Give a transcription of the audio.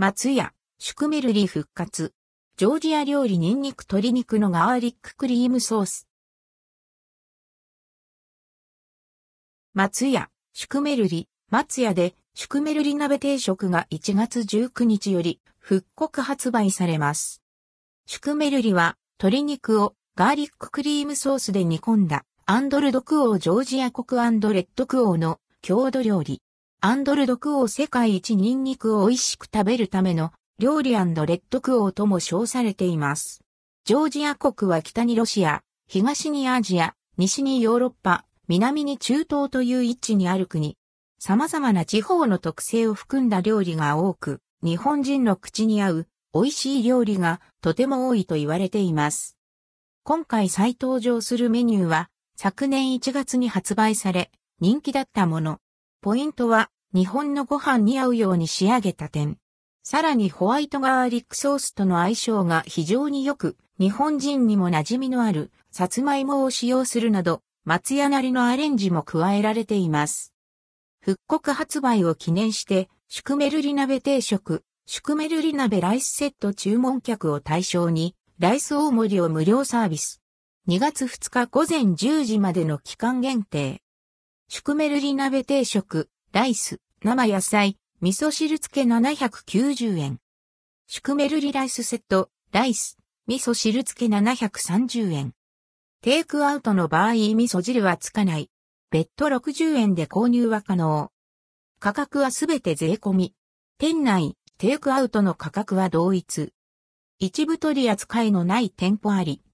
松屋、シュクメルリ復活。ジョージア料理ニンニク鶏肉のガーリッククリームソース。松屋、シュクメルリ、松屋で、シュクメルリ鍋定食が1月19日より復刻発売されます。シュクメルリは、鶏肉をガーリッククリームソースで煮込んだ、アンドルドクオージョージア国アンドレッドクオーの郷土料理。アンドルドクオー世界一ニンニクを美味しく食べるための料理レッドクオーとも称されています。ジョージア国は北にロシア、東にアジア、西にヨーロッパ、南に中東という位置にある国。様々な地方の特性を含んだ料理が多く、日本人の口に合う美味しい料理がとても多いと言われています。今回再登場するメニューは昨年1月に発売され人気だったもの。ポイントは日本のご飯に合うように仕上げた点。さらにホワイトガーリックソースとの相性が非常に良く、日本人にも馴染みのあるさつまいもを使用するなど、松屋なりのアレンジも加えられています。復刻発売を記念して、シュクメルリ鍋定食、シュクメルリ鍋ライスセット注文客を対象に、ライス大盛りを無料サービス。2月2日午前10時までの期間限定。シュクメルリ鍋定食、ライス、生野菜、味噌汁付け790円。シュクメルリライスセット、ライス、味噌汁付け730円。テイクアウトの場合味噌汁はつかない。別途60円で購入は可能。価格はすべて税込み。店内、テイクアウトの価格は同一。一部取り扱いのない店舗あり、